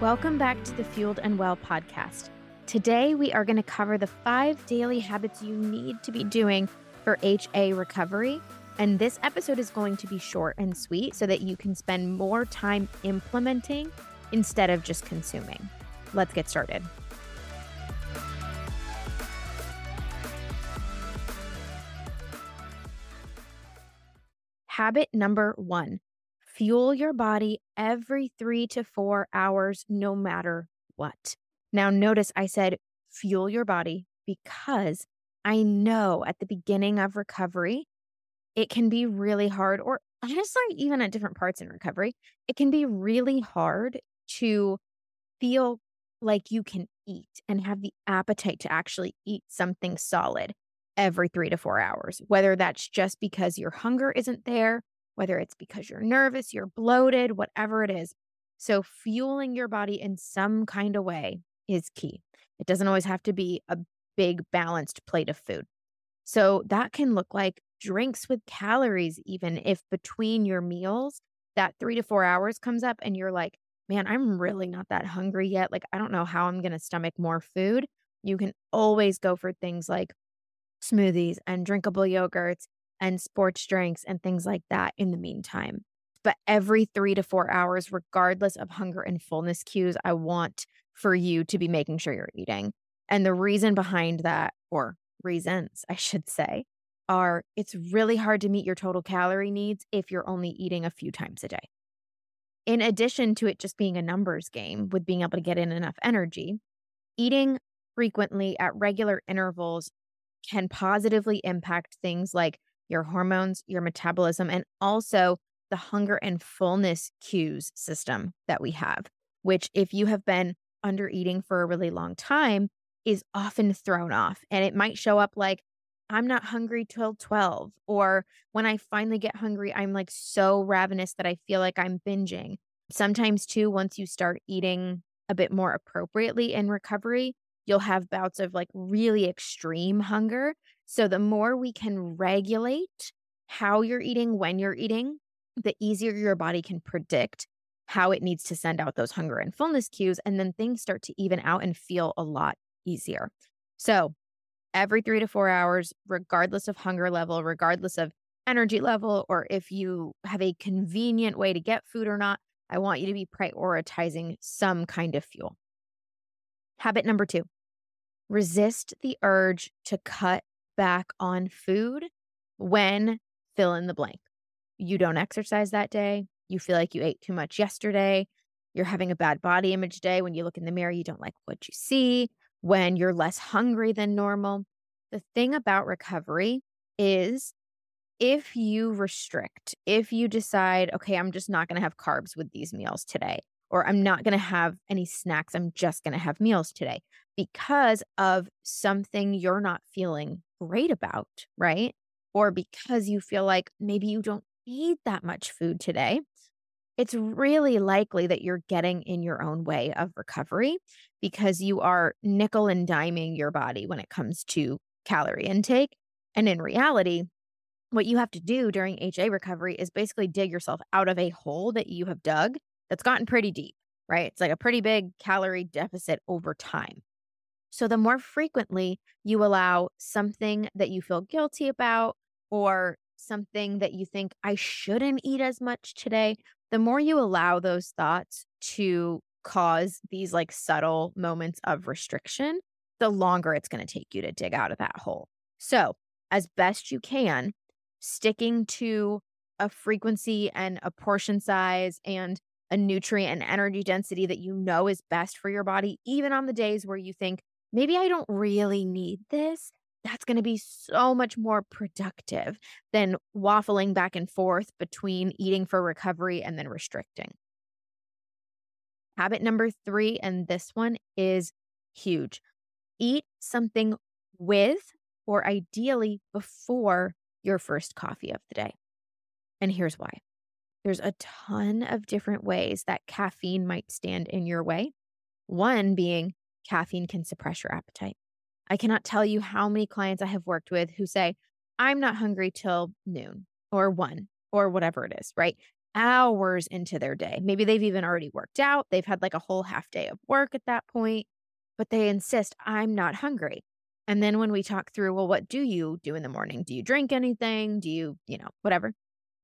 Welcome back to the Fueled and Well podcast. Today, we are going to cover the five daily habits you need to be doing for HA recovery. And this episode is going to be short and sweet so that you can spend more time implementing instead of just consuming. Let's get started. Habit number one fuel your body every three to four hours, no matter what. Now, notice I said fuel your body because I know at the beginning of recovery, it can be really hard, or honestly, even at different parts in recovery, it can be really hard to feel like you can eat and have the appetite to actually eat something solid every three to four hours, whether that's just because your hunger isn't there whether it's because you're nervous, you're bloated, whatever it is. So, fueling your body in some kind of way is key. It doesn't always have to be a big, balanced plate of food. So, that can look like drinks with calories, even if between your meals, that three to four hours comes up and you're like, man, I'm really not that hungry yet. Like, I don't know how I'm going to stomach more food. You can always go for things like smoothies and drinkable yogurts and sports drinks and things like that in the meantime. But every three to four hours, regardless of hunger and fullness cues, I want for you to be making sure you're eating. And the reason behind that, or reasons, I should say, are it's really hard to meet your total calorie needs if you're only eating a few times a day. In addition to it just being a numbers game with being able to get in enough energy, eating frequently at regular intervals can positively impact things like your hormones, your metabolism, and also the hunger and fullness cues system that we have, which, if you have been under eating for a really long time, is often thrown off. And it might show up like, I'm not hungry till 12. Or when I finally get hungry, I'm like so ravenous that I feel like I'm binging. Sometimes, too, once you start eating a bit more appropriately in recovery, you'll have bouts of like really extreme hunger so the more we can regulate how you're eating, when you're eating, the easier your body can predict how it needs to send out those hunger and fullness cues. And then things start to even out and feel a lot easier. So every three to four hours, regardless of hunger level, regardless of energy level, or if you have a convenient way to get food or not, I want you to be prioritizing some kind of fuel. Habit number two resist the urge to cut back on food when fill in the blank. You don't exercise that day. You feel like you ate too much yesterday. You're having a bad body image day. When you look in the mirror, you don't like what you see. When you're less hungry than normal. The thing about recovery is if you restrict, if you decide, okay, I'm just not going to have carbs with these meals today, or I'm not going to have any snacks, I'm just going to have meals today because of something you're not feeling great about, right? Or because you feel like maybe you don't need that much food today, it's really likely that you're getting in your own way of recovery because you are nickel and diming your body when it comes to calorie intake. And in reality, what you have to do during HA recovery is basically dig yourself out of a hole that you have dug that's gotten pretty deep, right? It's like a pretty big calorie deficit over time. So, the more frequently you allow something that you feel guilty about or something that you think I shouldn't eat as much today, the more you allow those thoughts to cause these like subtle moments of restriction, the longer it's going to take you to dig out of that hole. So, as best you can, sticking to a frequency and a portion size and a nutrient and energy density that you know is best for your body, even on the days where you think, maybe I don't really need this. That's going to be so much more productive than waffling back and forth between eating for recovery and then restricting. Habit number three, and this one is huge eat something with or ideally before your first coffee of the day. And here's why there's a ton of different ways that caffeine might stand in your way. One being caffeine can suppress your appetite. I cannot tell you how many clients I have worked with who say, I'm not hungry till noon or one or whatever it is, right? hours into their day. Maybe they've even already worked out, they've had like a whole half day of work at that point, but they insist, I'm not hungry. And then when we talk through, well, what do you do in the morning? Do you drink anything? Do you, you know, whatever?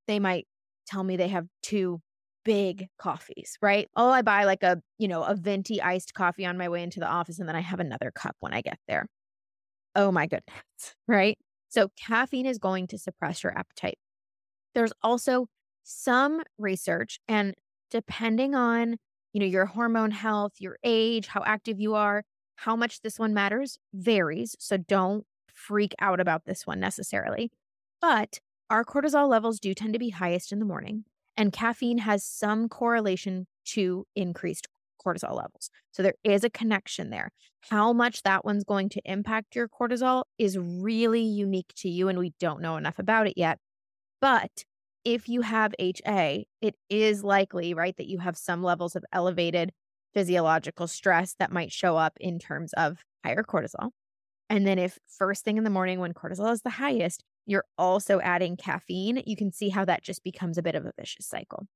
They might tell me they have two big coffees, right? Oh, I buy like a, you know, a venti iced coffee on my way into the office and then I have another cup when I get there. Oh my goodness, right? So caffeine is going to suppress your appetite. There's also some research and depending on, you know, your hormone health, your age, how active you are, how much this one matters varies. So don't freak out about this one necessarily. But our cortisol levels do tend to be highest in the morning. And caffeine has some correlation to increased cortisol levels. So there is a connection there. How much that one's going to impact your cortisol is really unique to you, and we don't know enough about it yet. But if you have HA, it is likely, right, that you have some levels of elevated physiological stress that might show up in terms of higher cortisol. And then if first thing in the morning when cortisol is the highest, you're also adding caffeine, you can see how that just becomes a bit of a vicious cycle.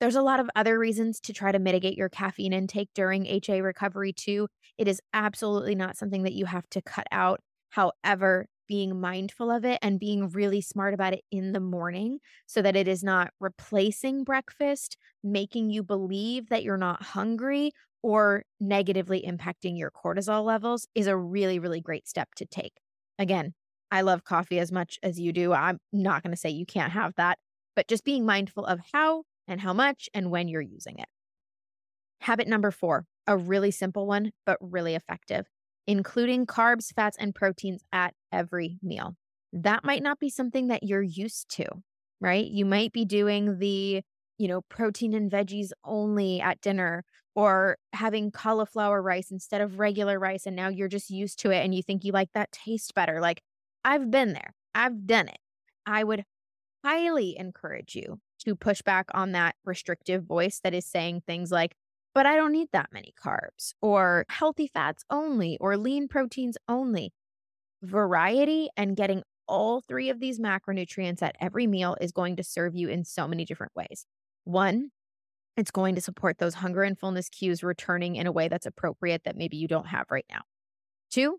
There's a lot of other reasons to try to mitigate your caffeine intake during HA recovery, too. It is absolutely not something that you have to cut out. However, being mindful of it and being really smart about it in the morning so that it is not replacing breakfast, making you believe that you're not hungry or negatively impacting your cortisol levels is a really, really great step to take. Again, I love coffee as much as you do. I'm not going to say you can't have that, but just being mindful of how and how much and when you're using it. Habit number four, a really simple one, but really effective, including carbs, fats, and proteins at every meal. That might not be something that you're used to, right? You might be doing the, you know, protein and veggies only at dinner or having cauliflower rice instead of regular rice. And now you're just used to it and you think you like that taste better. Like I've been there, I've done it. I would highly encourage you to push back on that restrictive voice that is saying things like, but I don't need that many carbs, or healthy fats only, or lean proteins only. Variety and getting all three of these macronutrients at every meal is going to serve you in so many different ways. One, it's going to support those hunger and fullness cues returning in a way that's appropriate that maybe you don't have right now. Two,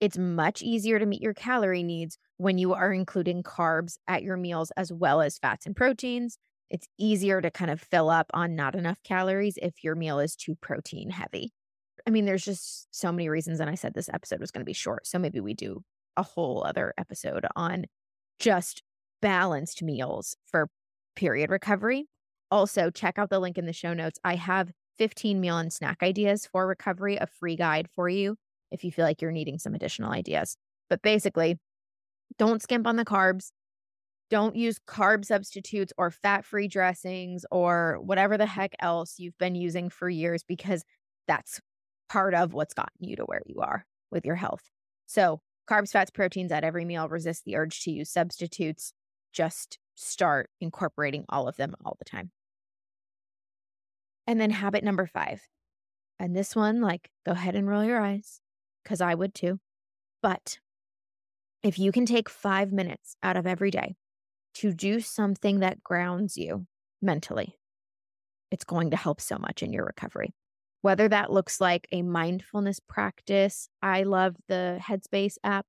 it's much easier to meet your calorie needs when you are including carbs at your meals as well as fats and proteins. It's easier to kind of fill up on not enough calories if your meal is too protein heavy. I mean, there's just so many reasons. And I said this episode was going to be short. So maybe we do a whole other episode on just balanced meals for period recovery. Also, check out the link in the show notes. I have 15 meal and snack ideas for recovery, a free guide for you if you feel like you're needing some additional ideas. But basically, don't skimp on the carbs. Don't use carb substitutes or fat free dressings or whatever the heck else you've been using for years because that's part of what's gotten you to where you are with your health. So, carbs, fats, proteins at every meal, resist the urge to use substitutes. Just start incorporating all of them all the time. And then habit number five. And this one, like, go ahead and roll your eyes because I would too. But if you can take five minutes out of every day to do something that grounds you mentally, it's going to help so much in your recovery. Whether that looks like a mindfulness practice, I love the Headspace app,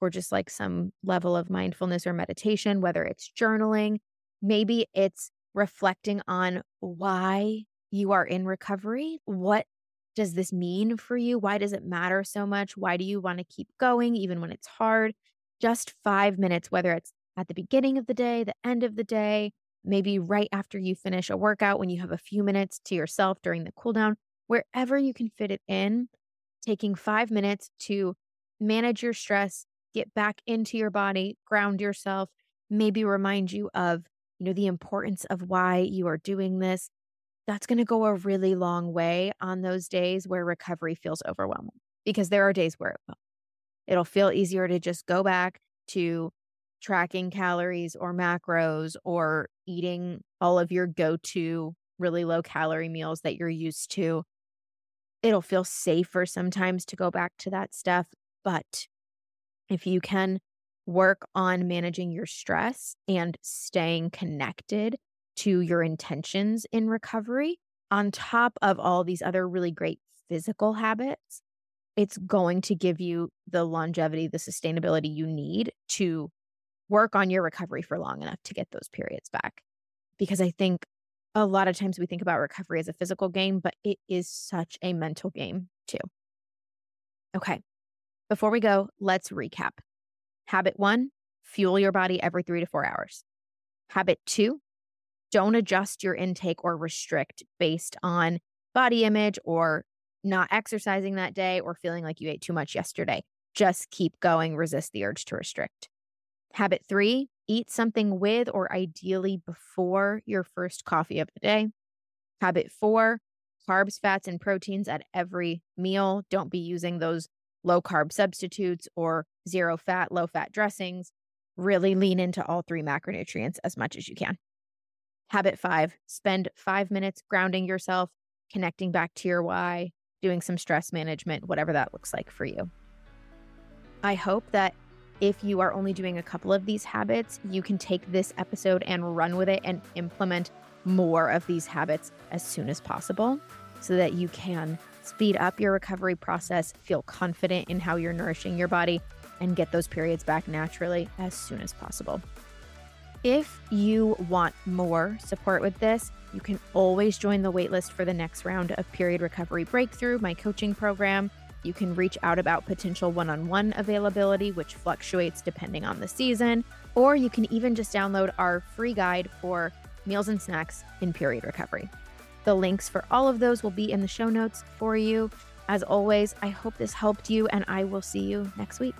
or just like some level of mindfulness or meditation, whether it's journaling, maybe it's reflecting on why you are in recovery, what does this mean for you? Why does it matter so much? Why do you want to keep going even when it's hard? Just five minutes, whether it's at the beginning of the day, the end of the day, maybe right after you finish a workout when you have a few minutes to yourself during the cool down, wherever you can fit it in, taking five minutes to manage your stress, get back into your body, ground yourself, maybe remind you of, you know, the importance of why you are doing this, that's going to go a really long way on those days where recovery feels overwhelming because there are days where it will. It'll feel easier to just go back to tracking calories or macros or eating all of your go to really low calorie meals that you're used to. It'll feel safer sometimes to go back to that stuff. But if you can work on managing your stress and staying connected to your intentions in recovery, on top of all these other really great physical habits, it's going to give you the longevity, the sustainability you need to work on your recovery for long enough to get those periods back. Because I think a lot of times we think about recovery as a physical game, but it is such a mental game too. Okay. Before we go, let's recap. Habit one, fuel your body every three to four hours. Habit two, don't adjust your intake or restrict based on body image or not exercising that day or feeling like you ate too much yesterday. Just keep going, resist the urge to restrict. Habit three, eat something with or ideally before your first coffee of the day. Habit four, carbs, fats, and proteins at every meal. Don't be using those low carb substitutes or zero fat, low fat dressings. Really lean into all three macronutrients as much as you can. Habit five, spend five minutes grounding yourself, connecting back to your why, doing some stress management, whatever that looks like for you. I hope that if you are only doing a couple of these habits, you can take this episode and run with it and implement more of these habits as soon as possible so that you can speed up your recovery process, feel confident in how you're nourishing your body, and get those periods back naturally as soon as possible. If you want more support with this, you can always join the waitlist for the next round of Period Recovery Breakthrough, my coaching program. You can reach out about potential one on one availability, which fluctuates depending on the season, or you can even just download our free guide for meals and snacks in period recovery. The links for all of those will be in the show notes for you. As always, I hope this helped you, and I will see you next week.